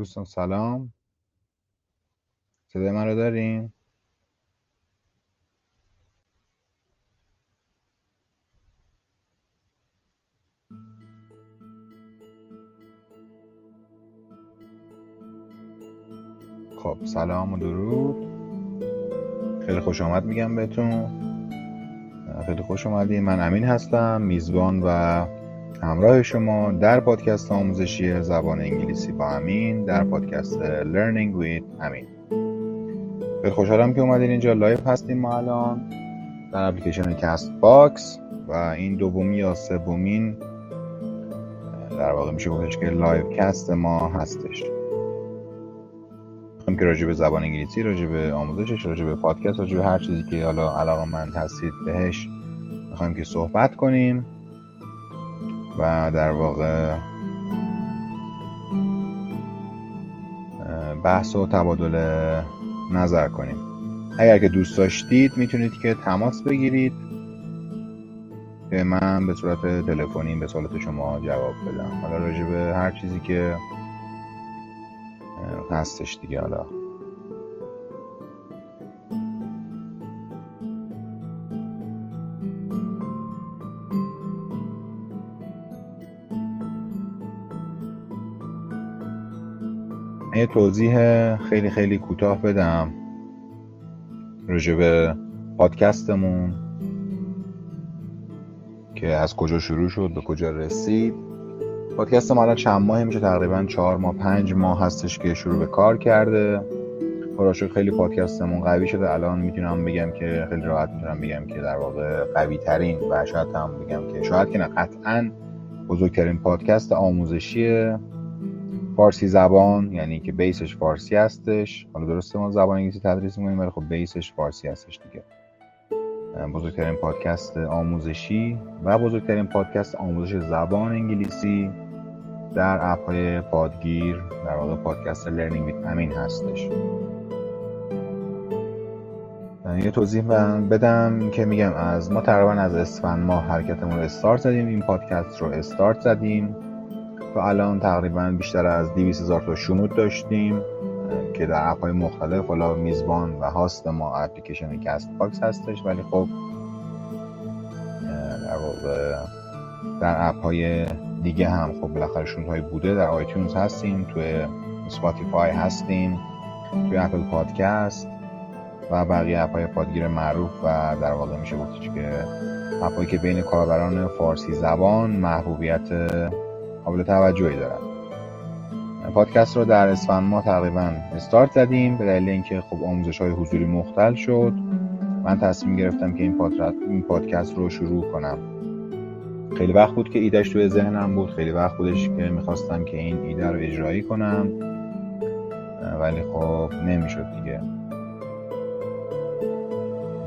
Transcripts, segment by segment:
دوستان سلام. صدای من رو دارین؟ خب سلام و درود. خیلی خوش آمد میگم بهتون. خیلی خوش اومدین. من امین هستم میزبان و همراه شما در پادکست آموزشی زبان انگلیسی با امین در پادکست Learning with امین. خیلی خوشحالم که اومدین اینجا. live هستیم ما الان در اپلیکیشن Castbox و این دومی یا سومین در واقع میشه گفتش که live cast ما هستش. که راجع به زبان انگلیسی راجع به آموزشش راجع به پادکست راجع به هر چیزی که حالا علاقه مند هستید بهش می‌خوایم که صحبت کنیم. و در واقع بحث و تبادل نظر کنیم. اگر که دوست داشتید می‌تونید که تماس بگیرید. که من به صورت تلفنی به سوالات شما جواب بدم. حالا راجع به هر چیزی که هستش دیگه حالا. یه توضیح خیلی خیلی کوتاه بدم راجع به پادکستمون. که از کجا شروع شد به کجا رسید. پادکست ما الان چند ماه میشه تقریبا چهار ماه پنج ماه هستش که شروع به کار کرده. خدا خیلی پادکستمون قوی شده. الان می‌تونم بگم که خیلی راحت می‌تونم بگم که در واقع قوی ترین و شاید هم بگم که شاید که نه قطعا بزرگترین پادکست آموزشی فارسی زبان یعنی که base ش فارسی هستش. حالا درسته ما زبان انگلیسی تدریس می‌کنیم ولی خب base ش فارسی هستش دیگه. بزرگترین پادکست آموزشی و بزرگترین پادکست آموزش زبان انگلیسی در app های پادگیر در واقع پادکست Learning with امین هستش. یه توضیح بدم که میگم از ما تقریبا از اسفند ماه حرکتمون رو استارت زدیم این پادکست رو استارت زدیم. و الان تقریبا بیشتر از 200 هزار تا شنود داشتیم که در app های مختلف حالا میزبان و host ما اپلیکیشن Castbox هستش ولی خب در app دیگه هم خب بالاخره شنود های بوده در iTunes هستیم توی Spotify هستیم توی Apple Podcast و بقیه app های پادگیر معروف و در واقع میشه گفتش که اپ که بین کاربران فارسی زبان محبوبیت قابل توجهی دارن پادکست رو در اسفند ما تقریبا استارت زدیم به دلیل اینکه خب آموزش های حضوری مختل شد. من تصمیم گرفتم که این, این پادکست رو شروع کنم. خیلی وقت بود که ایدهش توی ذهنم بود. خیلی وقت بودش که می‌خواستم که این ایده رو اجرایی کنم. ولی خب نمی‌شد دیگه.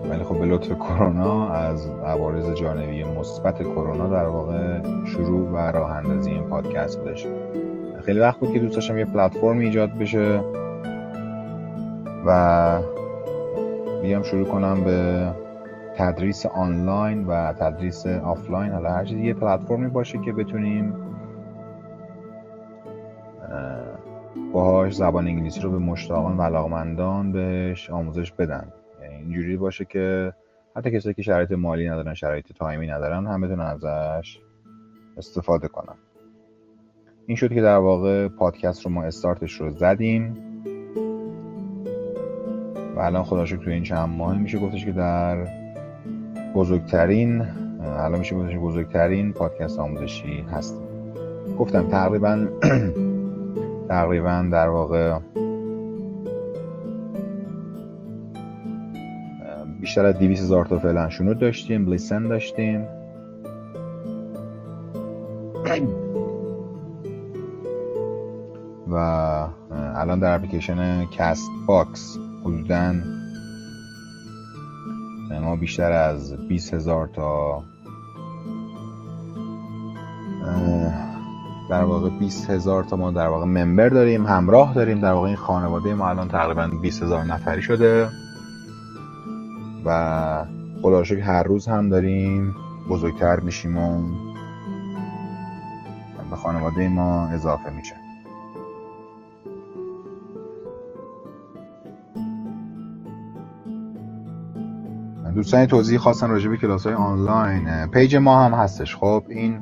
ولی خب به لطف کرونا از عوارض جانبی مثبت کرونا در واقع شروع و راه اندازی این پادکست بودش خیلی وقت بود که دوست داشتم یه پلتفرم ایجاد بشه و بیام شروع کنم به تدریس آنلاین و تدریس آفلاین. حالا هر چیزی یه پلتفرمی باشه که بتونیم باهاش زبان انگلیسی رو به مشتاقان و علاقمندان بهش آموزش بدن. اینجوری باشه که حتی کسایی که شرایط مالی ندارن شرایط تایمی ندارن هم بتونن ازش استفاده کنن. این شد که در واقع پادکست رو ما استارتش رو زدیم. و الان خدا شکر توی این چند ماه میشه گفتش که در بزرگترین الان میشه گفتش بزرگترین پادکست آموزشی هستیم. گفتم تقریبا تقریبا در واقع بیشتر از 200 هزار تا فعلا شنود داشتیم لیسن داشتیم. و الان در اپلیکیشن کست باکس حدودا ما بیشتر از 20 هزار تا در واقع 20 هزار تا ما در واقع member داریم همراه داریم. در واقع این خانواده ما الان تقریبا 20 هزار نفری شده. و خدا که هر روز هم داریم بزرگتر میشیم و به خانواده ما اضافه میشه. دوستان توضیح خواستن راجع به کلاس های آنلاین. پیج ما هم هستش. خب این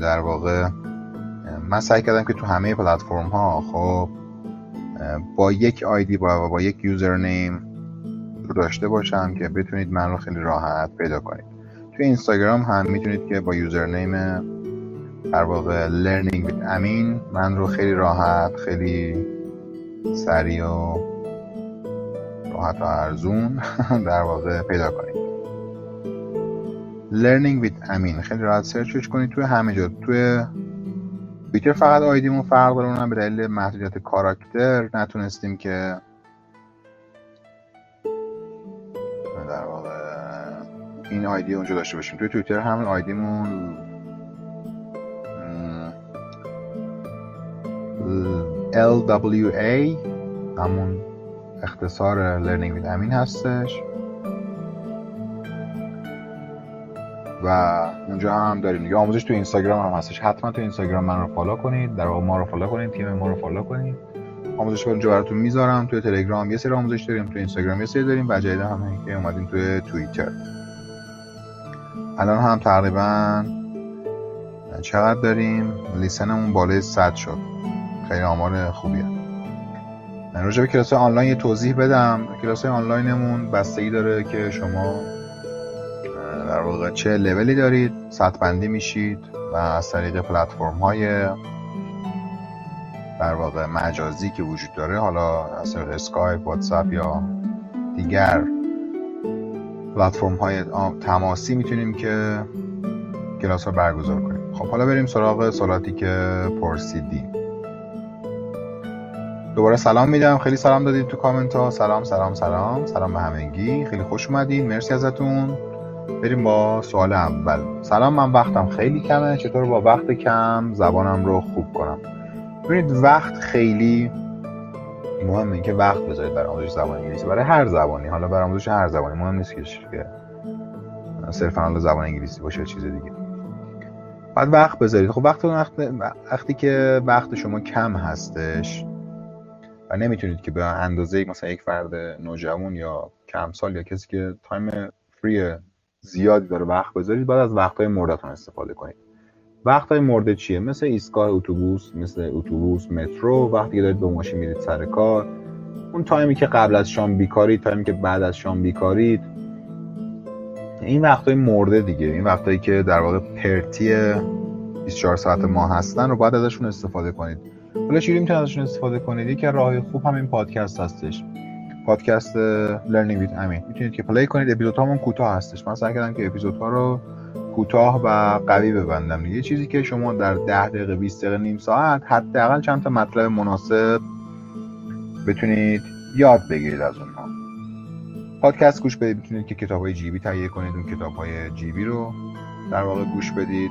در واقع من سعی کردم که تو همه پلتفرم ها خب با یک آیدی با, با یک یوزر نیم داشته باشم که بتونید من رو خیلی راحت پیدا کنید. توی اینستاگرام هم می‌تونید که با یوزر نیم در واقع learning with امین من رو خیلی راحت خیلی سریع و راحت و ارزون در واقع پیدا کنید. learning with امین خیلی راحت سرچش کنید توی همه جا. توی تویتر فقط آیدیمون فرق داره اونم به دلیل محدودیت کاراکتر. نتونستیم که در واقع. این آیدی اونجا داشته باشیم. توی تویتر همون آیدیمون. LWA همون اختصار Learning with امین هستش. و اونجا هم داریم. دیگه آموزش تو اینستاگرام هم هستش. حتما تو اینستاگرام من رو follow کنید. در واقع ما رو follow کنید. تیم ما رو follow کنید. آموزش اونجا براتون می‌ذارم. توی تلگرام یه سری آموزش داریم تو اینستاگرام یه سری داریم و جدید هم که اومدیم توی توییتر. الان هم تقریبا چقدر داریم؟ listen مون بالای 100 شد. خیلی آمار خوبیه. من راجع به کلاس آنلاین یه توضیح بدم. کلاس آنلاینمون بستگی داره که شما در واقع چه لولی دارید سطح بندی میشید و از طریق پلتفرم های در واقع مجازی که وجود داره حالا از طریق اسکایپ واتساپ یا دیگر پلتفرم های تماسی می‌تونیم که کلاس ها برگزار کنیم. خب حالا بریم سراغ سوالاتی که پرسیدیم. دوباره سلام میدم خیلی سلام دادید تو کامنت ها سلام سلام سلام. سلام به همگی. خیلی خوش اومدین. مرسی ازتون. بریم با سوال اول. سلام من وقتم خیلی کمه. چطور با وقت کم؟ زبانم رو خوب کنم. ببینید وقت خیلی مهمه که وقت بذارید برای آموزش زبان انگلیسی برای هر زبانی. حالا برای آموزش هر زبانی. مهم نیست که صرفا حالا زبان انگلیسی باشه چیز دیگه. بعد وقت بذارید. خب وقت وقتی که وقت شما کم هستش و نمی‌تونید که به اندازه مثلا یک فرد نوجوان یا کم سال یا کسی که time free زیادی داره وقت بذارید بعد از وقتهای مرده‌تون استفاده کنید. وقتهای مرده چیه؟ مثل ایستگاه اتوبوس مثل اتوبوس مترو وقتی که دارید به ماشین میرید سر کار. اون تایمی که قبل از شام بیکارید تایمی که بعد از شام بیکارید. این وقتهای مرده دیگه. این وقتهایی که در واقع پرتی 24 ساعت ما هستن رو باید ازشون استفاده کنید. حالا چجوری می‌تونید ازشون استفاده کنید؟ یکی راه خوب همین پادکست هستش. پادکست Learning With امین می‌تونید که play کنید. اپیزودهامون کوتاه هستش. من سعی کردم که اپیزودها رو کوتاه و قوی ببندم. یه چیزی که شما در 10 دقیقه 20 دقیقه نیم ساعت حداقل چند تا مطلب مناسب بتونید یاد بگیرید از اونها. پادکست گوش بدید. می‌تونید که کتاب های جیبی تهیه کنید. اون کتاب های جیبی رو در واقع گوش بدید.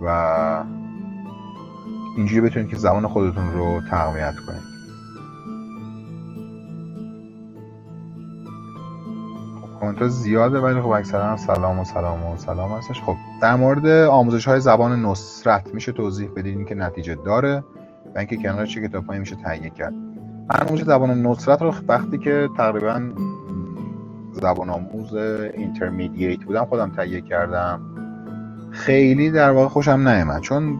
و اینجوری بتونید که زمان خودتون رو تقویت کنید. کامنت زیاده ولی خب اکثرا سلام و سلام و سلام هستش. خب در مورد آموزش های زبان نصرت میشه توضیح بدید که نتیجه داره و اینکه کنار چه کتابهایی میشه تهیه کرد. من آموزش زبان نصرت رو وقتی که تقریبا زبان آموز اینترمدییت بودم خودم تهیه کردم. خیلی در واقع خوشم نیامد چون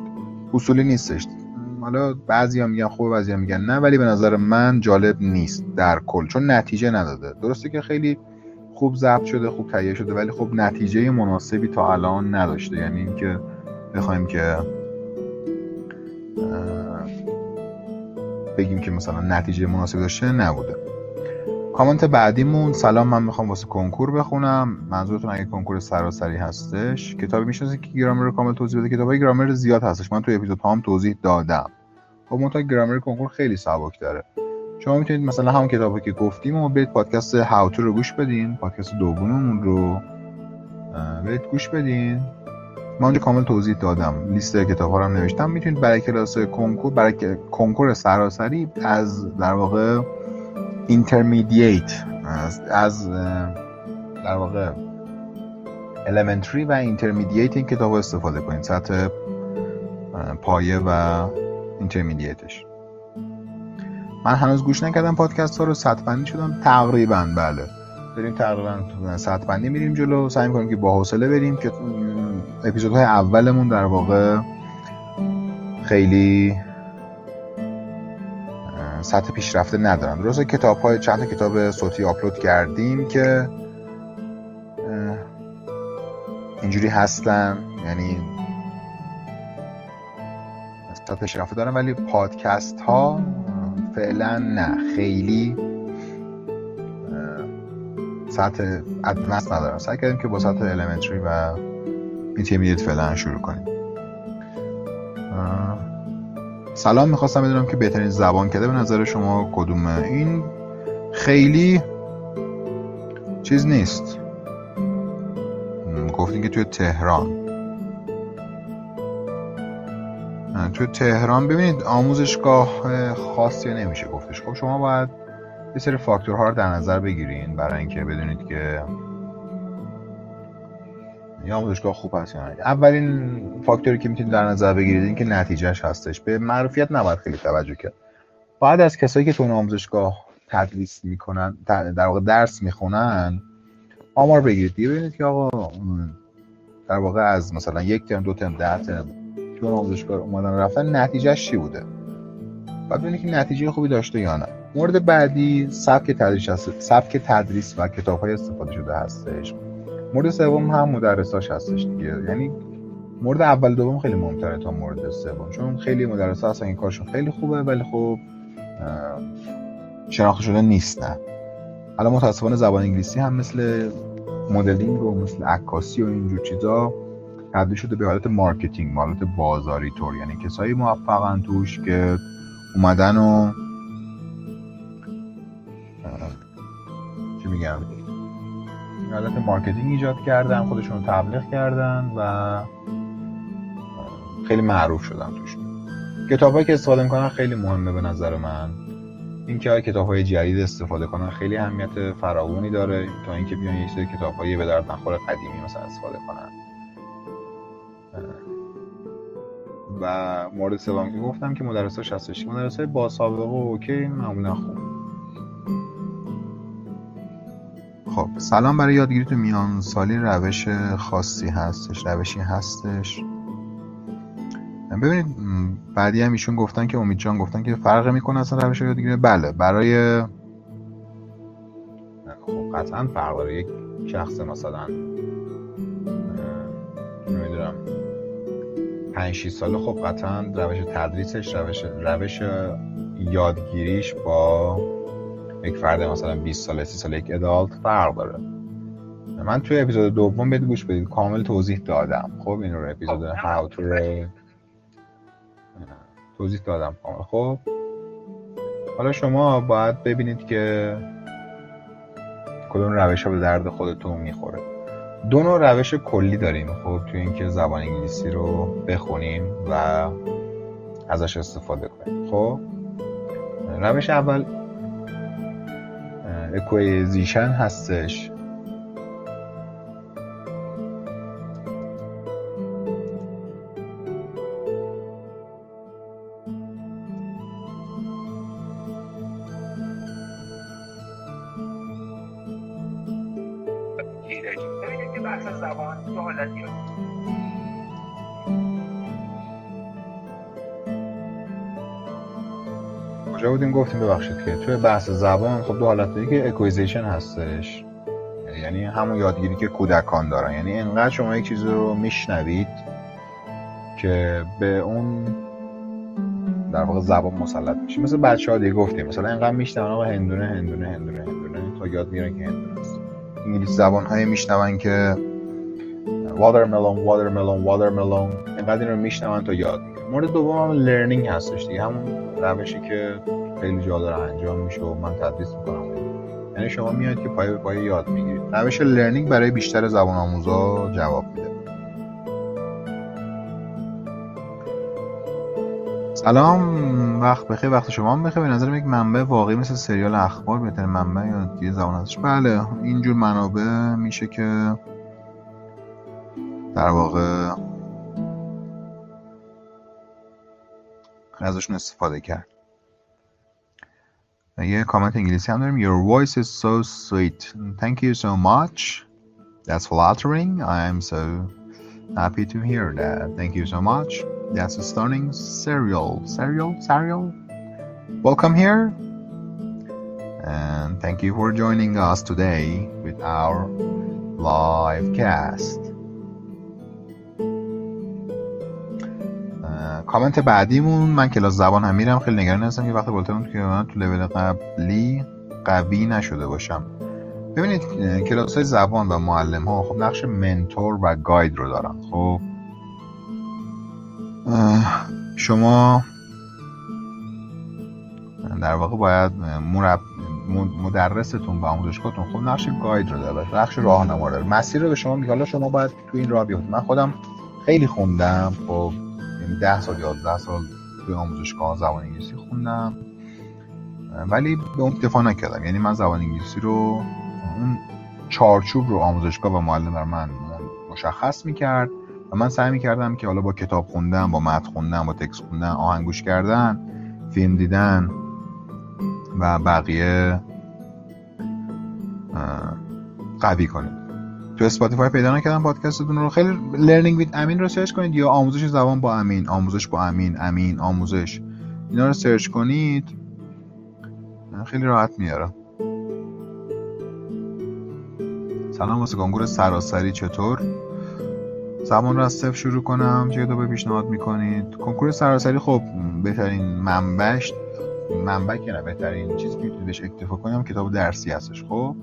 اصولی نیستش. حالا بعضیا میگن خوبه بعضیا میگن نه ولی به نظر من جالب نیست در کل چون نتیجه نداده. درسته که خیلی خوب ضبط شده خوب تهیه شده ولی خب نتیجه مناسبی تا الان نداشته. یعنی اینکه بخوایم که بگیم که مثلا نتیجه مناسبی داشته نبوده. کامنت بعدیمون سلام من می‌خوام واسه کنکور بخونم. منظورتون اگه کنکور سراسری هستش کتابی می‌شناسید که گرامر رو کامل توضیح بده. کتابای گرامر زیاد هستش. من تو اپیزود هم توضیح دادم. خب منتها گرامر کنکور خیلی سبک داره. شما می‌تونید مثلا همون کتابی که گفتیم و برید پادکست هاوتو رو گوش بدین. پادکست دوممون رو برید گوش بدین. من اونجا کامل توضیح دادم. لیست کتاب ها رو هم نوشتم. می‌تونید برای کلاس کنکور برای کنکور سراسری از در واقع اینترمدییت از, از در واقع elementary و اینترمدییت این کتاب استفاده کنید. سطح پایه و اینترمدییتش من هنوز گوش نکردم پادکست ها رو بندی شدم. تقریبا بله. بریم تقریبا سطح بندی میریم جلو. سعی کنیم که با حوصله بریم که اپیزودهای اولمون در واقع خیلی سطح پیشرفته ندارن. درسته کتاب های چند کتاب صوتی آپلود کردیم که اینجوری هستن. یعنی سطح پیشرفته دارن ولی پادکست ها فعلا نه خیلی سطح advance ندارن سعی کردیم که با سطح elementary و intermediate فعلا شروع کنیم. سلام می‌خواستم بدونم که بهترین زبان کده به نظر شما کدومه. این خیلی چیز نیست. گفتین که توی تهران. توی تهران ببینید آموزشگاه خاصی نمیشه گفتش. خب شما باید یه سری فاکتورها رو در نظر بگیرین برای اینکه بدونید که یا آموزشگاه خوب هست یا اولین فاکتوری که می‌تونید در نظر بگیرید این که نتیجهش هستش. به معرفیت نباید خیلی توجه کرد. بعد از کسایی که تو آموزشگاه تدریس می‌کنن در واقع درس می‌خونن آمار بگیرید. دیگه ببینید که آقا در واقع از مثلا یک ترم دو ترم ده ترم تو آموزشگاه اومدن رفتن نتیجهش چی بوده؟ بعد ببینید که نتیجه خوبی داشته یا نه. مورد بعدی سبک تدریس هست سبک تدریس و کتاب های استفاده شده هستش. مورد سوم هم مدرساش هستش دیگه. یعنی مورد اول دوم خیلی مهمتره تا مورد سوم. چون خیلی مدرسا هستن این کارشون خیلی خوبه ولی خب شناخته شده نیستن حالا متاسفانه زبان انگلیسی هم مثل مدلینگ و مثل عکاسی و اینجور چیزا تبدیل شده به حالت marketing حالت بازاری طور. یعنی کسایی موفقن توش که اومدن و چی میگم؟ حالت marketing ایجاد کردن خودشون رو تبلیغ کردن و خیلی معروف شدن توش. کتابایی که استفاده می‌کنن خیلی مهمه به نظر من. اینکه کتاب های جدید استفاده کنن خیلی اهمیت فراوانی داره تا اینکه بیان یه سری کتاب های به درد نخور قدیمی مثلا استفاده کنن. و مورد سوم که گفتم که مدرساش هستش مدرسای با سابقه و okay معمولا خوب. خب سلام برای یادگیری تو میان سالی روش خاصی هستش روشی هستش. ببینید بعدی هم ایشون گفتن که امید جان گفتن که فرق می‌کنه اصلا روش یادگیری؟ بله برای خب قطعا فرق داره. یک شخص مثلا نمی‌دونم. 5 6 ساله خب قطعا روش تدریسش روش روش یادگیریش با یک فرد مثلا 20 ساله 30 ساله یک ادالت فرق داره. من توی اپیزود دوم بهت گوش بدید کامل توضیح دادم. خب این رو اپیزود هاو تو توضیح دادم کامل. خب حالا شما باید ببینید که کدوم روش ها به درد خودتون می‌خوره. دو نوع روش کلی داریم خب توی اینکه زبان انگلیسی رو بخونیم و ازش استفاده کنیم. خب روش اول اکویزیشن هستش. بودیم؟ گفتیم ببخشید که توی بحث زبان خب دو حالت که اکویزیشن هستش. یعنی همون یادگیری که کودکان دارن. یعنی انقدر شما یک چیزی رو میشنوید که به اون در واقع زبان مسلط میشه. مثل بچه ها دیگه گفتیم مثلا انقدر میشنون آقا هندونه هندونه هندونه هندونه تا یاد می‌گیرن که هندونه. است انگلیسی زبان های میشنون که watermelon watermelon watermelon انقدر این رو میشنون تا یاد مورد دوم هم learning هستش دیگه. همون روشی که خیلی جا داره انجام میشه و من تدریس می‌کنم. یعنی شما میاد که پای پای یاد می‌گیرید. روش learning برای بیشتر زبان آموزا جواب میده. سلام. وقت بخیر وقت شما هم بخیر. به نظرم یک منبع واقعی مثل سریال اخبار بهتر منبع یادگیری زبان هستش بله اینجور منابع میشه که در واقع ازشون استفاده کرد. یه کامنت انگلیسی هم داریم. Your voice is so sweet. Thank you so much. That's flattering. I am so happy to hear that Thank you so much That's stunning Serial Serial Serial Welcome here and thank you for joining us today with our live cast کامنت بعدیمون من کلاس زبان هم میرم خیلی نگران هستم که وقتی بالتون که من تو لول قبلی قوی نشده باشم ببینید کلاس های زبان و معلم ها خب نقش منتور و گاید رو دارن خب؟ شما در واقع باید مرب... مدرستون و آموزشگاهتون خب نقش گاید رو داره نقش راهنما داره مسیر رو به شما میگه. حالا شما باید تو این راه بیفتید من خودم خیلی خوندم خب یعنی 10 سال 11 سال توی آموزشگاه زبان انگلیسی خوندم. ولی به اون اکتفا نکردم. یعنی من زبان انگلیسی رو اون چارچوب رو آموزشگاه و معلم بر من مشخص می‌کرد و من سعی می‌کردم که حالا با کتاب خوندن با متن خوندن با تکست خوندن آهنگوش کردن فیلم دیدن و بقیه قوی کنید تو اسپاتیفای پیدا نکردم پادکستتون رو. خیلی Learning With امین رو search کنید یا آموزش زبان با امین. آموزش با امین. امین آموزش. اینا رو search کنید. خیلی راحت میاره سلام واسه کنکور سراسری چطور؟ زبان رو از صفر شروع کنم چه کتاب پیشنهاد می‌کنید؟ کنکور سراسری خب بهترین منبعش منبع که نه بهترین چیزی که بهش اکتفا کنیم کتاب درسی هستش خب؟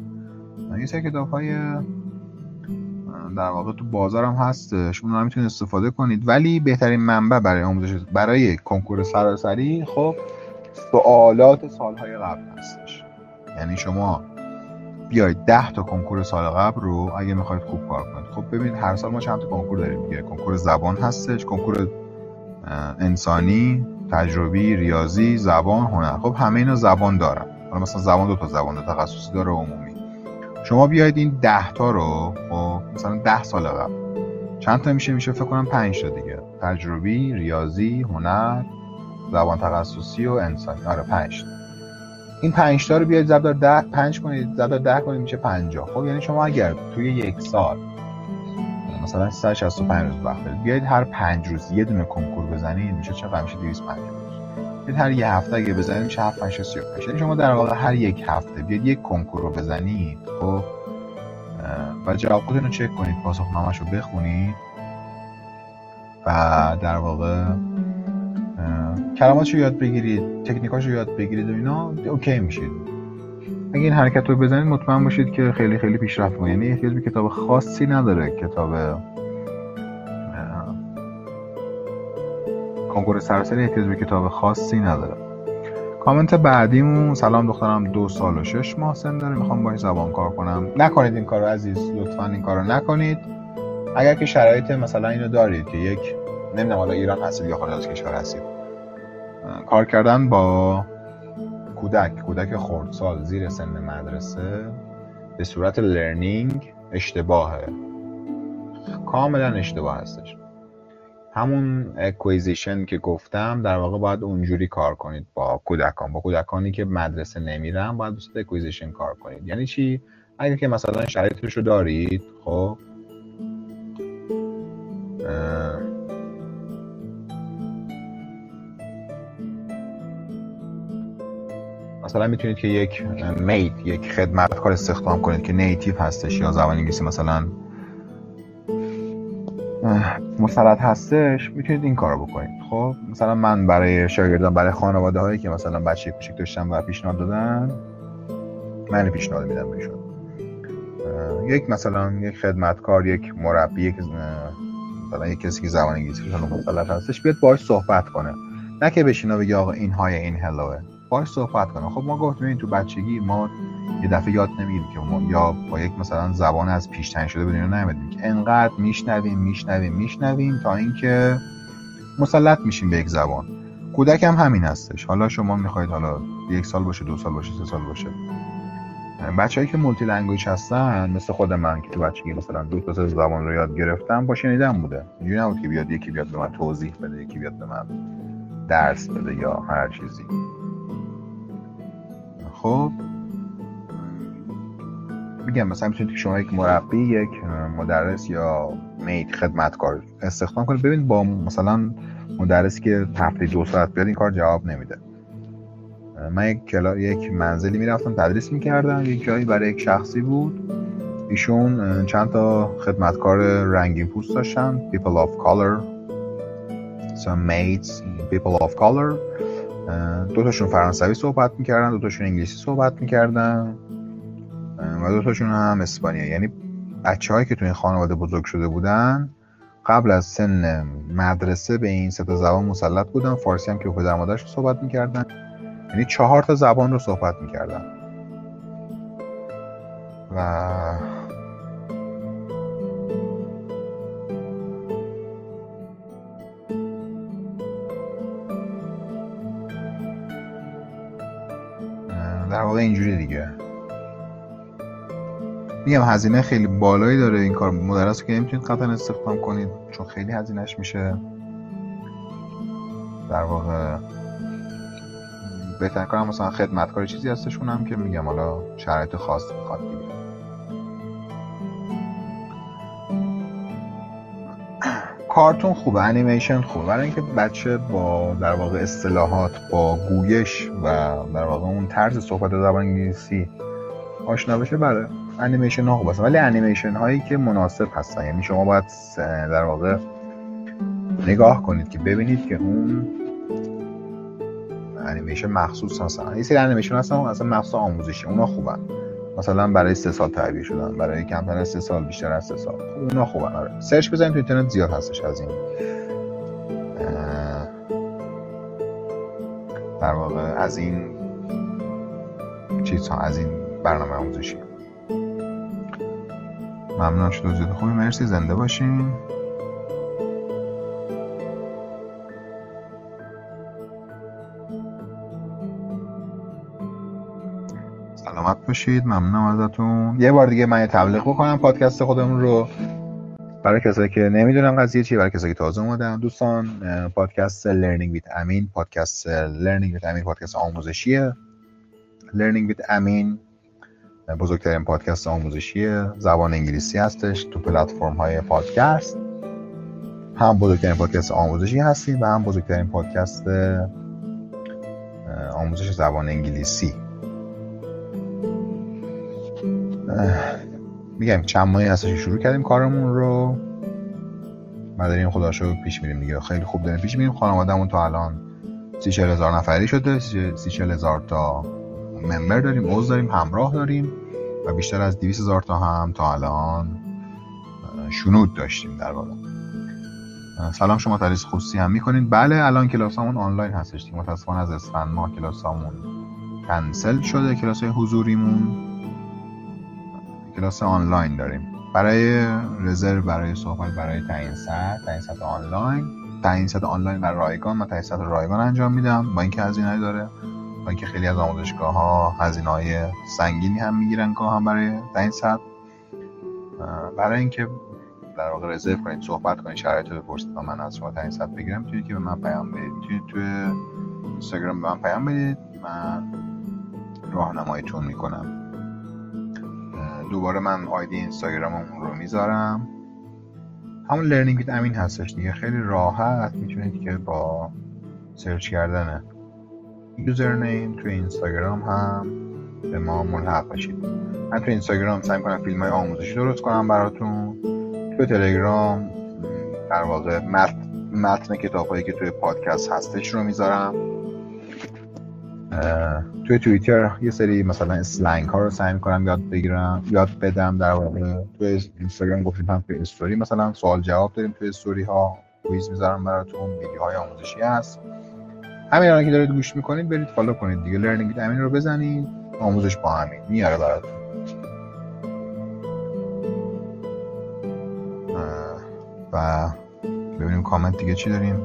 یه سری کتاب های در واقع تو بازارم هستش اون رو می‌تونید استفاده کنید. ولی بهترین منبع برای آموزش برای کنکور سراسری خب سوالات سالهای قبل هستش. یعنی شما بیاید ده تا کنکور سال قبل رو اگه می‌خواید خوب کار کنید. خب ببینید هر سال ما چند تا کنکور داریم دیگه. کنکور زبان هستش کنکور انسانی تجربی ریاضی زبان هنر. خب همه اینا زبان دارن. حالا مثلا زبان دو تا زبان دو تخصصی داره عمومی. شما بیاید این ده تا رو خب مثلا ده سال قبل. چند تا میشه؟ میشه فکر کنم پنج تا دیگه. تجربی ریاضی هنر زبان تخصصی و انسانی. آره پنج تا. این پنج تا رو بیاید ضرب ده پنج کنید ضرب ده کنید میشه 50 خب یعنی شما اگر توی یک سال مثلا 365 روز وقت دارید بیاید هر پنج روز یه دونه کنکور بزنید میشه چقدر میشه 250 روز. بیاید هر یه هفته اگه بزنید میشه 7 5 35 یعنی شما در واقع هر یک هفته بیاید یک کنکور رو بزنید خب؟ و جوابتون رو چک کنید پاسخنامه‌اش رو بخونید و در واقع کلماتشو یاد بگیرید تکنیکاشو یاد بگیرید و اینا اوکی میشید اگه این حرکت رو بزنید مطمئن باشید که خیلی خیلی پیشرفت کنید یعنی احتیاج به کتاب خاصی نداره کتاب کنکور سراسری احتیاج به کتاب خاصی نداره. کامنت بعدیمون سلام دخترم دو سال و شش ماه سن داره. می‌خوام باش زبان کار کنم. نکنید این کارو عزیز لطفا این کارو نکنید. اگر که شرایط مثلا اینو دارید که یک نمی‌دونم حالا ایران هستید یا خارج از کشور هستید. کار کردن با کودک کودک خردسال زیر سن مدرسه به صورت لرنینگ اشتباهه. کاملا اشتباه هستش. همون acquisition که گفتم در واقع باید اونجوری کار کنید با کودکان. با کودکانی که مدرسه نمیرن باید به acquisition کار کنید. یعنی چی؟ اگر که مثلا شرایطش رو دارید خب؟ مثلا می‌تونید که یک maid یک خدمتکار استخدام کنید که native هستش یا زبان انگلیسی مثلا مسلط هستش می‌تونید این کارو بکنید. خب مثلا من برای شاگردان برای خانواده هایی که مثلا بچه کوچیک داشتم و پیشنهاد دادن من پیشنهاد میدم بهشون یک مثلا یک خدمتکار یک مربی یک مثلا یک کسی که زبان انگلیسی مسلط هستش بیاد باهاش صحبت کنه. نه که بشینه بگه آقا این های این هلوه باش صحبت کنم. خب ما گفتیم این تو بچگی ما یه دفعه یاد نمی‌گیریم که ما یا با یک مثلا زبان از پیش شده بدون نمیدیم که انقدر میشنویم میشنویم میشنویم تا اینکه مسلط میشیم به یک زبان. کودک هم همین هستش. حالا شما می‌خواید حالا یک سال باشه دو سال باشه سه سال باشه. بچههایی که multi-language هستن مثل خود من که تو بچگی مثلا دو تا زبان رو یاد گرفتم با شنیدن بوده. اینجوری نبود که بیاد یکی بیاد به من توضیح بده یکی بیاد به من درس بده یا هر چیزی. خب میگم مثلا می‌تونید شما یک مربی یک مدرس یا میت خدمتکار استخدام کنید. ببین با مثلا مدرسی که هفته دو ساعت بیاد این کار جواب نمیده. من یک کلا یک منزلی می‌رفتم تدریس می‌کردم. یک جایی برای یک شخصی بود. ایشون چند تا خدمتکار رنگین پوست داشتن. People of color. Some mates people of color. دو تاشون فرانسوی صحبت می‌کردن دو تاشون انگلیسی صحبت می‌کردن و دو تاشون هم اسپانیا یعنی بچه که تو این خانواده بزرگ شده بودن قبل از سن مدرسه به این سه زبان مسلط بودن فارسی هم که پدر مادرش صحبت می‌کردن. یعنی چهار تا زبان رو صحبت می‌کردن. و در واقع اینجوری دیگه. میگم هزینه خیلی بالایی داره این کار. مدرس که نمی‌تونید قطعا استخدام کنید چون خیلی هزینهش میشه. در واقع بهترین کارم مثلا خدمتکار چیزی هستشون هم که میگم حالا شرایط خاص می‌خواد دیگه کارتون خوبه انیمیشن خوبه. برای اینکه بچه با در واقع اصطلاحات با گویش و در واقع اون طرز صحبت زبان انگلیسی آشنا بشه برای انیمیشن ها خوب هستن. ولی انیمیشن هایی که مناسب هستن. یعنی شما باید در واقع نگاه کنید که ببینید که اون انیمیشن مخصوص هستن. یه سری انیمیشن هستن اصلا مخصوص آموزشی اونا خوبن. مثلا برای سه سال تهیه شدن برای کمتر از سه سال بیشتر از سه سال. اونا خوبن آره. search بزنید تو اینترنت زیاد هستش از این. در واقع از این چیزها از این برنامه آموزشی. ممنون شد. زیاد خوبی. مرسی. زنده باشین. سلامت باشید. ممنونم ازتون. یه بار دیگه من یه تبلیغ بکنم پادکست خودمون رو. برای کسایی که نمی‌دونم قضیه چیه برای کسایی که تازه اومدن دوستان پادکست Learning with Amin پادکست Learning with Amin پادکست آموزشیه. Learning with Amin بزرگترین پادکست آموزشی زبان انگلیسی هستش تو پلتفرم های پادکست. هم بزرگترین پادکست آموزشی هستیم و هم بزرگترین پادکست آموزش زبان انگلیسی. میگم چند ماهی هستش شروع کردیم کارمون رو و داریم خدا رو پیش میریم دیگه. خیلی خوب داریم پیش میریم. خانوادهمون تا الان سی هزار نفری شده. سی هزار تا ممبر داریم عضو داریم همراه داریم و بیشتر از 200 هزار تا هم تا الان شنود داشتیم در واقع. سلام شما تریس خصوصی هم می‌کنید بله الان کلاسامون آنلاین هستش. متاسفانه از اسفند ماه کلاسامون کنسل شده کلاس حضوریمون. کلاس آنلاین داریم. برای رزرو برای صحبت برای تعیین ساعت تعیین ساعت آنلاین. تعیین ساعت آنلاین و رایگان من تعیین ساعت رایگان انجام میدم. با اینکه هزینه داره با اینکه خیلی از آموزشگاه ها هزینه های سنگینی هم می‌گیرن که هم برای تعیین ساعت برای اینکه در واقع رزرو کنید صحبت کنید شرایط رو بپرسید و من از شما تعیین ساعت بگیرم می‌تونید که به من پیام بدید. می‌تونید توی اینستاگرام به من پیام بدید. من راهنماییتون می‌کنم. دوباره من ID اینستاگرامم رو می‌ذارم. همون Learning with Amin هستش دیگه. خیلی راحت می‌تونید که با search کردن username توی اینستاگرام هم به ما ملحق بشید من توی اینستاگرام سعی کنم فیلم های آموزشی درست کنم براتون. توی تلگرام در واقع متن کتاب هایی که توی پادکست هستش رو می‌ذارم. توی توییتر یه سری مثلا slang ها رو سعی می‌کنم یاد بگیرم یاد بدم در واقع. توی اینستاگرام گفتیم توی استوری مثلا سوال جواب داریم توی استوری ها. quiz می‌ذارم براتون ویدیوهای آموزشی هست. همین الان که دارید گوش می‌کنید برید follow کنید دیگه. Learning Amin رو بزنید آموزش با همین میاره براتون. و ببینیم کامنت دیگه چی داریم.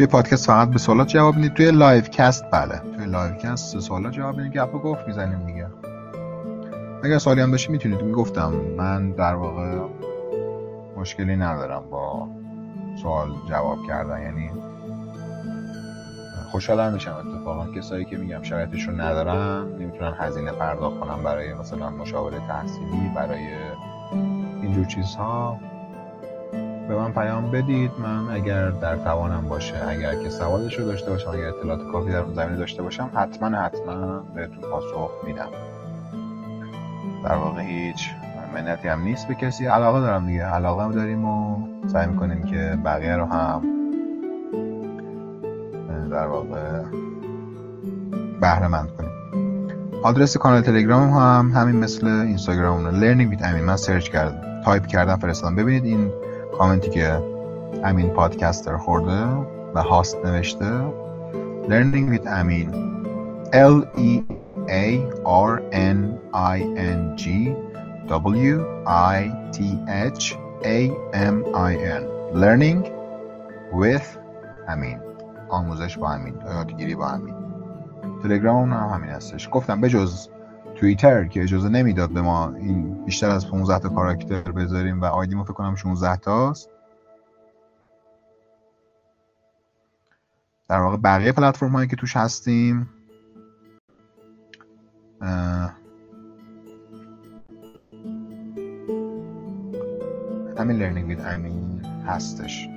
توی پادکست فقط به سوالات جواب می‌دید توی livecast بله. توی livecast سوالات جواب می‌دید گپ گفت می‌زنیم دیگه. اگر سوالی هم داشتی می‌تونید می‌گفتم من در واقع مشکلی ندارم با سوال جواب کردن. یعنی خوشحالم میشم اتفاقا. کسایی که میگم شرایطش رو ندارن نمی‌تونن هزینه پرداخت کنم برای مثلا مشاوره تحصیلی برای اینجور چیزها. به من پیام بدید. من اگر در توانم باشه اگر که سوالش رو داشته باشم اگر اطلاعات کافی در زمینه داشته باشم حتما حتما بهتون پاسخ میدم. در واقع هیچ منتی هم نیست به کسی. علاقه دارم دیگه. علاقه هم داریم و سعی می‌کنیم که بقیه رو هم در واقع بهره مند کنیم. آدرس کانال تلگرام هم همین مثل اینستاگرام Learning with Amin من search کردم تایپ کردم فرستادم. ببینید این کامنتی که امین podcaster خورده و host نوشته. Learning with Amin L E A R N I N G W I T H A M I N. Learning with Amin آموزش با امین. یادگیری با امین. تلگرام هم همین هستش. گفتم بجز توییتر که اجازه نمی‌داد به ما این بیشتر از 15 تا کاراکتر بذاریم و آیدیمو فکر کنم 16 تاست. در واقع بقیه پلتفرم هایی که توش هستیم همین لرنینگ وید امین هستش.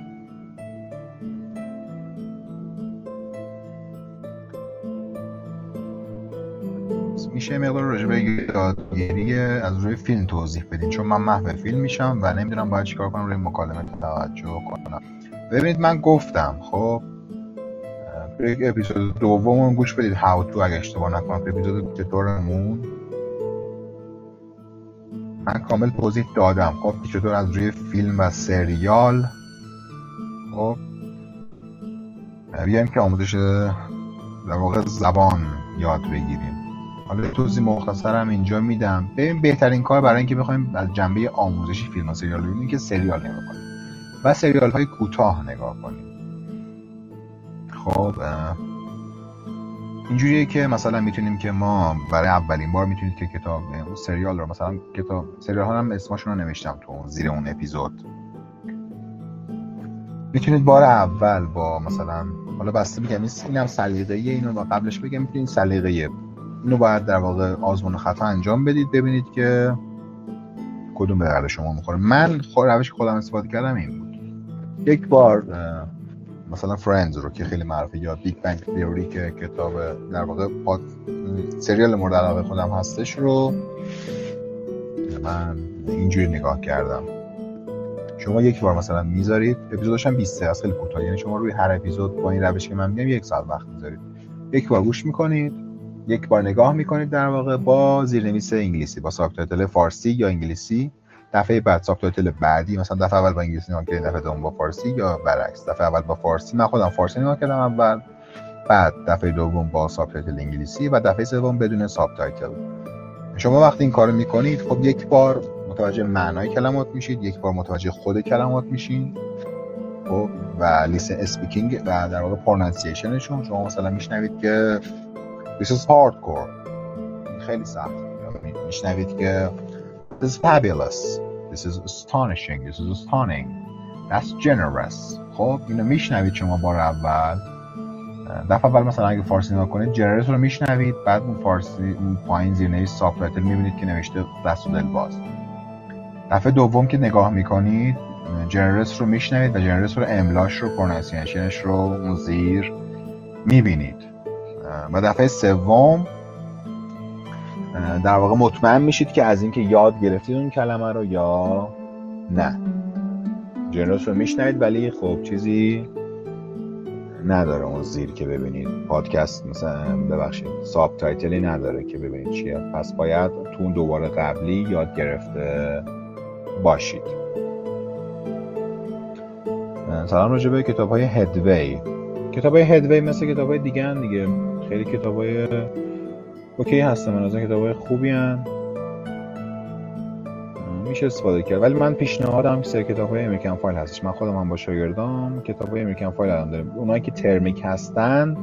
میشه مقدار راجع به یادگیری از روی فیلم توضیح بدین. چون من محو فیلم میشم و نمی‌دونم باید چیکار کنم روی مکالمه توجه کنم. ببینید من گفتم خب یک اپیزود دوم گوش بدید. هاو تو اگه اشتباه نکنم اپیزود چطورمون؟ من کامل توضیح دادم. خب چطور از روی فیلم و سریال؟ خب بیایم که آموزش در واقع زبان یاد بگیریم. حالا توضیح مختصرم اینجا میدم. ببین بهترین کار برای اینکه بخوایم از جنبه آموزشی فیلم و سریال ببینیم که سریال نگاه کنیم و سریال های کوتاه نگاه کنیم. خب اینجوریه که مثلا می‌تونیم که ما برای اولین بار می‌تونید که کتاب سریال رو مثلا کتاب سریال ها هم اسمشون رو نوشتم تو زیر اون اپیزود. می‌تونید بار اول با مثلا حالا بسته میگم اینم سلیقه اینو قبلش بگم می‌تونید سلیقه اینو باید در واقع آزمون خطا انجام بدید ببینید که کدوم به درد شما می‌خوره. من روش خودم استفاده کردم این بود. یک بار. مثلا Friends رو که خیلی معروفه یا Big Bang Theory که کتاب در واقع پاد سریال مورد علاقه خودم هستش رو من اینجوری نگاه کردم. شما یک بار مثلا می‌ذارید اپیزودش هم 20 از خیلی کوتاه یعنی شما روی هر اپیزود با این روشی که من میگم یک ساعت وقت می‌ذارید. یک بار گوش می‌کنید. یک بار نگاه می‌کنید در واقع با زیرنویس انگلیسی با subtitle فارسی یا انگلیسی. دفعه بعد subtitle بعدی مثلا دفعه اول با انگلیسی نگاه کردم دفعه دوم با فارسی یا برعکس. دفعه اول با فارسی من خودم فارسی نگاه کردم اول بعد دفعه دوم با subtitle انگلیسی و دفعه سوم بدون subtitle. شما وقتی این کارو می‌کنید خب یک بار متوجه معنای کلمات میشید یک بار متوجه خود کلمات میشین خب و listen speaking و در واقع pronunciation شون شما مثلا میشنوید که This is hardcore. خیلی سخت. میشنوید که This is fabulous. This is astonishing. This is stunning. That's generous. خب اینو میشنوید شما بار اول. دفعه اول مثلا اگه فارسی نگاه کنید generous رو میشنوید. بعد اون فارسی اون پایین زیر نویس subtitle می‌بینید که نوشته دست و دل باز. دفعه دوم که نگاه می‌کنید generous رو میشنوید و generous رو املاش رو pronunciation ش رو اون زیر می‌بینید. و دفعه سوم در واقع مطمئن میشید که از اینکه یاد گرفتید اون کلمه رو یا نه. generous رو میشنوید ولی خب چیزی نداره اون زیر که ببینید. پادکست مثلا ببخشید subtitle ی نداره که ببینید چیه. پس باید تو اون دوباره قبلی یاد گرفته باشید. سلام راجع به کتاب های Headway کتاب های Headway مثل کتاب های دیگه هم دیگه. خیلی کتاب های OK هستن من از کتاب های خوبی هن. میشه استفاده کرد. ولی من پیشنهادم سر کتاب های امریکن فایل هستش. من خودم هم با شاگردام کتاب های امریکن فایل الان داریم. اونایی که ترمیک هستن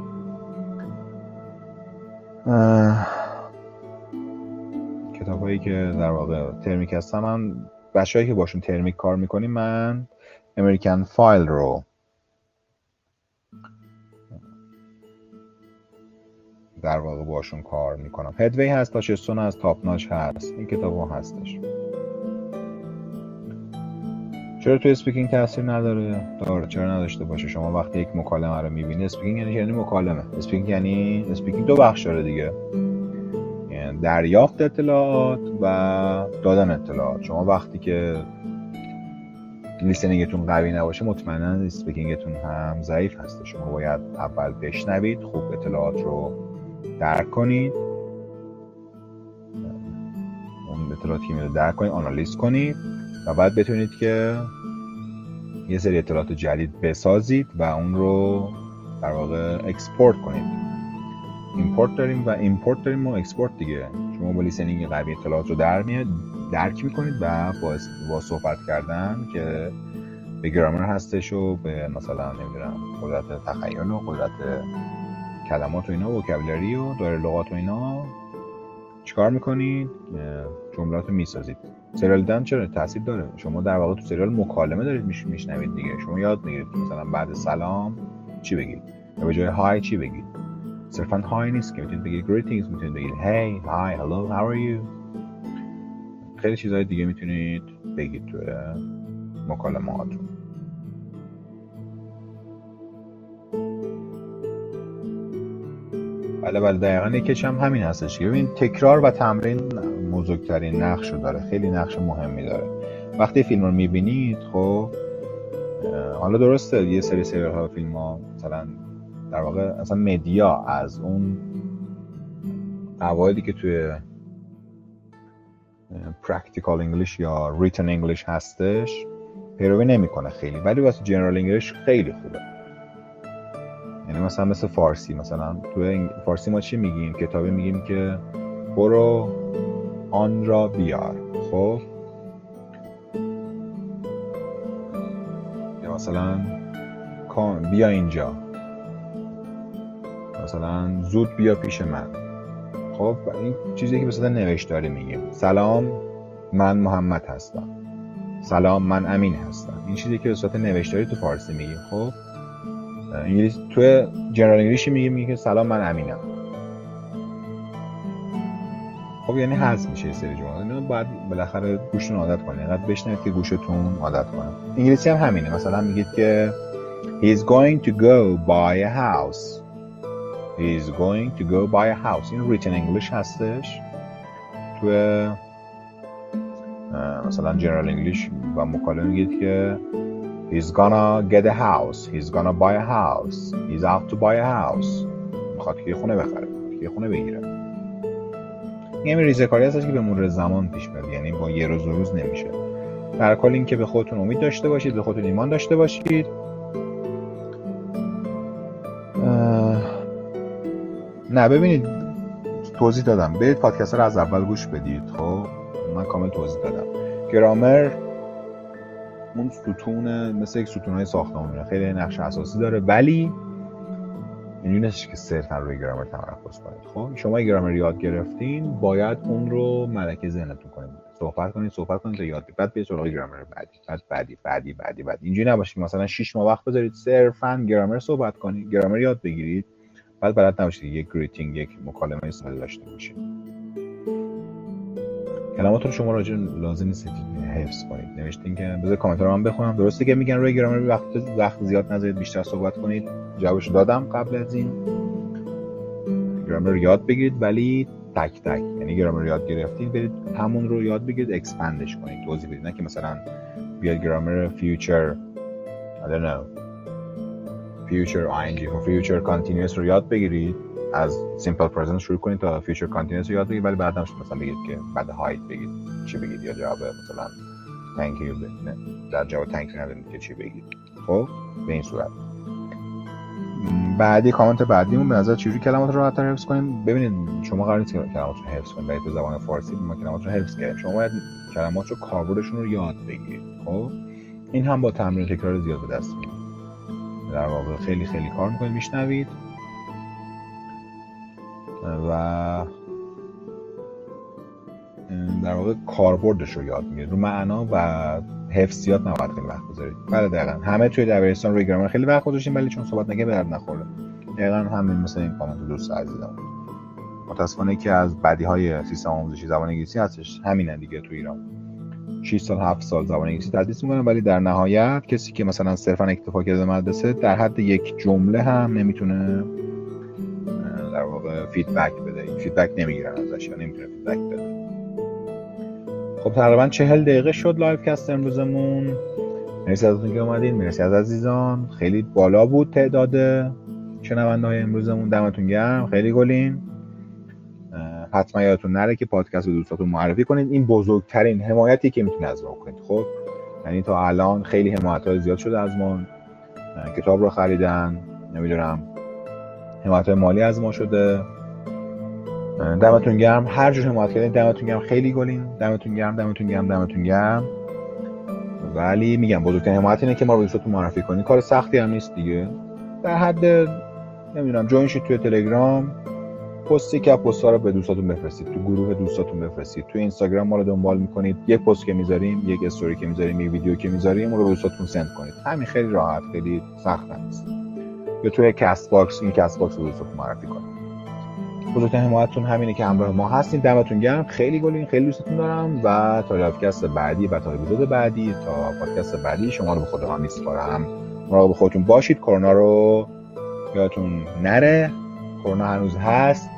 کتاب هایی که در واقع ترمیک هستن من بچه که باشون ترمیک کار می‌کنیم من امریکن فایل رو در واقع باشون کار می‌کنم. هدوی هست تاچستون هست تاپناش هست. این کتاب ها هستش. چرا تو speaking تاثیر نداره؟ داره چرا نداشته باشه؟ شما وقتی یک مکالمه رو می‌بینی speaking یعنی یعنی مکالمه. speaking یعنی speaking دو بخش داره دیگه. یعنی دریافت اطلاعات و دادن اطلاعات. شما وقتی که listening تون قوی نباشه مطمئنا speaking تون هم ضعیف هست شما باید اول بشنوید خوب اطلاعات رو درک کنید. اون اطلاعاتی که میاد درک کنید آنالیز کنید و بعد بتونید که یه سری اطلاعات جدید بسازید و اون رو در واقع export کنید. import داریم و import داریم و export دیگه. شما با listening قوی اطلاعات رو در میاد درک می‌کنید و با, با صحبت کردن که به گرامر هستش و به مثلا نمی‌دونم قدرت تخیل و قدرت کلمات و اینا vocabulary و دایره لغات و اینا. چیکار می‌کنید جملات رو می‌سازید سریال دیدن چرا تاثیر داره؟ شما در واقع تو سریال مکالمه دارید میشنوید دیگه. شما یاد می‌گیرید. مثلا بعد سلام چی بگید یا به جای های چی بگید صرفا های نیست که. می‌تونید بگید greetings. می‌تونید بگید hey hi hello how are you? خیلی چیزهای دیگه می‌تونید بگید تو مکالمه هاتون بله بله دقیقا یکیش هم همین هستش ببین تکرار و تمرین بزرگترین نقش رو داره خیلی نقش مهمی داره. وقتی فیلم رو می‌بینید خب حالا درسته یه سری سریال ها فیلم ها مثلا در واقع اصلا media از اون قواعدی که توی practical English یا written English هستش پیروی نمی‌کنه خیلی. ولی واسه general English خیلی خوبه. یعنی مثلا مثل فارسی مثلا تو فارسی ما چی میگیم؟ کتابی میگیم که برو آن را بیار خب؟ یا مثلا بیا اینجا. مثلا زود بیا پیش من. خب؟ این چیزی که صورت نوشتاری میگیم. سلام من محمد هستم. سلام من امین هستم. این چیزی که به صورت نوشتاری تو فارسی میگیم خب؟ انگلیس تو جنرال انگلیشی میگه میگه سلام من امینم. خب یعنی حذف میشه یه سری جملات. اینو باید بالاخره گوشتون عادت کنید. اینقدر بشنوید که گوشتون عادت کنه. انگلیسی هم همینه. مثلا میگید که he is going to go buy a house. he is going to go buy a house. این written English هستش. تو مثلا جنرال انگلیش و مکالمه میگید که he's gonna get a house. He's gonna buy a house. He's out to buy a house. می‌خواد که خونه بخره. که خونه بگیره. این ریزه کاری هستش که به مرور زمان پیش میاد یعنی با یه روز و روز نمیشه. در کل این که به خودتون امید داشته باشید به خودتون ایمان داشته باشید. نه ببینید. توضیح دادم. برید پادکست رو از اول گوش بدید. خب من کامل توضیح دادم. گرامر اون ستون مثل یک ستون های ساختمانی خیلی نقش اساسی داره. ولی اینجوری نیستش که صرفا روی گرامر تمرکز کنید. خب شما گرامر یاد گرفتین باید اون رو ملکه ذهنتون کنید. صحبت کنید صحبت کنید تا یاد بعد بیاید سراغ گرامر بعدی. بعد بعدی بعدی بعدی بعد اینجوری نباشه مثلا 6 ماه وقت بذارید صرفا گرامر صحبت کنید. گرامر یاد بگیرید. بعد بلد نباشید. یک greeting یک مکالمه ساده داشته باشید. کلمات رو شما راجع لازم نیست حفظ کنید. نوشتین که بذار کامنت رو من بخونم. درسته که میگن روی گرامر وقت وقت زیاد نذارید بیشتر صحبت کنید. جوابش دادم قبل از این. گرامر یاد بگیرید ولی تک تک. یعنی گرامر یاد گرفتید برید همون رو یاد بگیرید expand ش کنید توضیح بدید. نه که مثلا بیاد گرامر future I don't know. future ing و future continuous رو یاد بگیرید. از simple present شروع کنید تا continuous رو یاد بگیرید ولی بعد هم مثلا بگید که بعد hide بگید چی بگید یا جواب مثلا thank you در جواب you ندارید که چی بگید. خب به این صورت. بعدی کامنت بعدیمون به نظر چجوری کلمات رو راحت‌تر حفظ کنیم؟ ببینید شما قرار نیست کلمات رو حفظ کنید به زبان فارسی ما کلمات رو حفظ کردیم. شما باید کلمات رو کاربردشون رو یاد بگیرید. خب؟ این هم با تمرین تکرار زیاد به دست میاد. در واقع خیلی خیلی کار می‌کنید میشنوید. و در واقع کاربردش رو یاد می‌گیرید رو معنا و حفظیات نباید خیلی وقت بذارید بله دقیقا. همه توی دبیرستان روی گرامر خیلی وقت گذاشتیم ولی چون صحبت نگه به درد نخوره دقیقا همین مثل این کامنت دوست عزیزم. متاسفانه که از بدی های سیستم آموزشی زبان انگلیسی هستش. همینه دیگه تو ایران. 6 سال 7 سال زبان انگلیسی تدریس می‌کنن ولی در نهایت کسی که مثلا صرفا اکتفا کرده مدرسه در حد یک جمله هم نمی‌تونه در واقع feedback بده. feedback نمی‌گیرن ازش یا نمی‌تونه feedback بده. خب تقریبا چهل دقیقه شد LiveCast امروزمون. مرسی ازتون که اومدین. مرسی از عزیزان. خیلی بالا بود تعداد شنونده های امروزمون. دمتون گرم. خیلی گلین. حتما یادتون نره که پادکست رو دوستاتون معرفی کنید. این بزرگترین حمایتی که می‌تونید از ما کنید. خب؟ یعنی تا الان خیلی حمایت زیاد شده از ما. کتاب رو خریدن. نمی‌دونم. حمایت مالی از ما شده. دمتون گرم. هر جور حمایت کردین دمتون گرم. خیلی گلین. دمتون گرم دمتون گرم دمتون گرم. ولی میگم بزرگترین حمایت اینه که ما رو دوستاتون معرفی کنید کار سختی هم نیست دیگه. در حد نمی‌دونم جوین شید توی تلگرام. پستی که پست‌ها رو به دوستاتون بفرستید. تو گروه دوستاتون بفرستید. تو اینستاگرام ما رو دنبال می‌کنید. یک پست که می‌ذاریم یک استوری که می‌ذاریم یک ویدیو که می‌ذاریم رو دوستاتون سند کنید. همین خیلی راحت خیلی سخت نیست. یا توی CastBox این CastBox رو دوستاتون معرفی کنید بزرگترین حمایتتون همینه که همراه ما هستین. دمتون گرم. خیلی گلین خیلی دوستتون دارم و تا پادکست بعدی و تا اپیزود بعدی تا پادکست بعدی شما رو به هم میسپارم. مراقب خودتون باشید. کرونا رو یادتون نره. کرونا هنوز هست.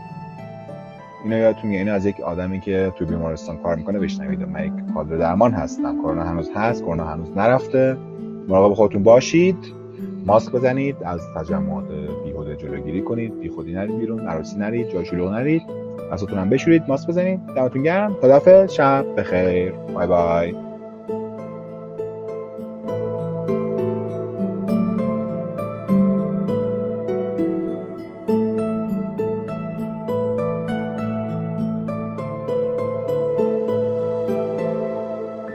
اینا یادتون اینو از یک آدمی که تو بیمارستان کار می‌کنه بشنوید. من یک کادر درمان هستم. کرونا هنوز هست. کرونا هنوز نرفته. مراقب خودتون باشید. ماسک بزنید از تجمعات بیهوده جلوگیری کنید بی خودی نرید بیرون عروسی نرید جای شلوغ نرید. دستتون هم بشورید ماسک بزنید. دمتون گرم. خدافظ شب بخیر. بای بای.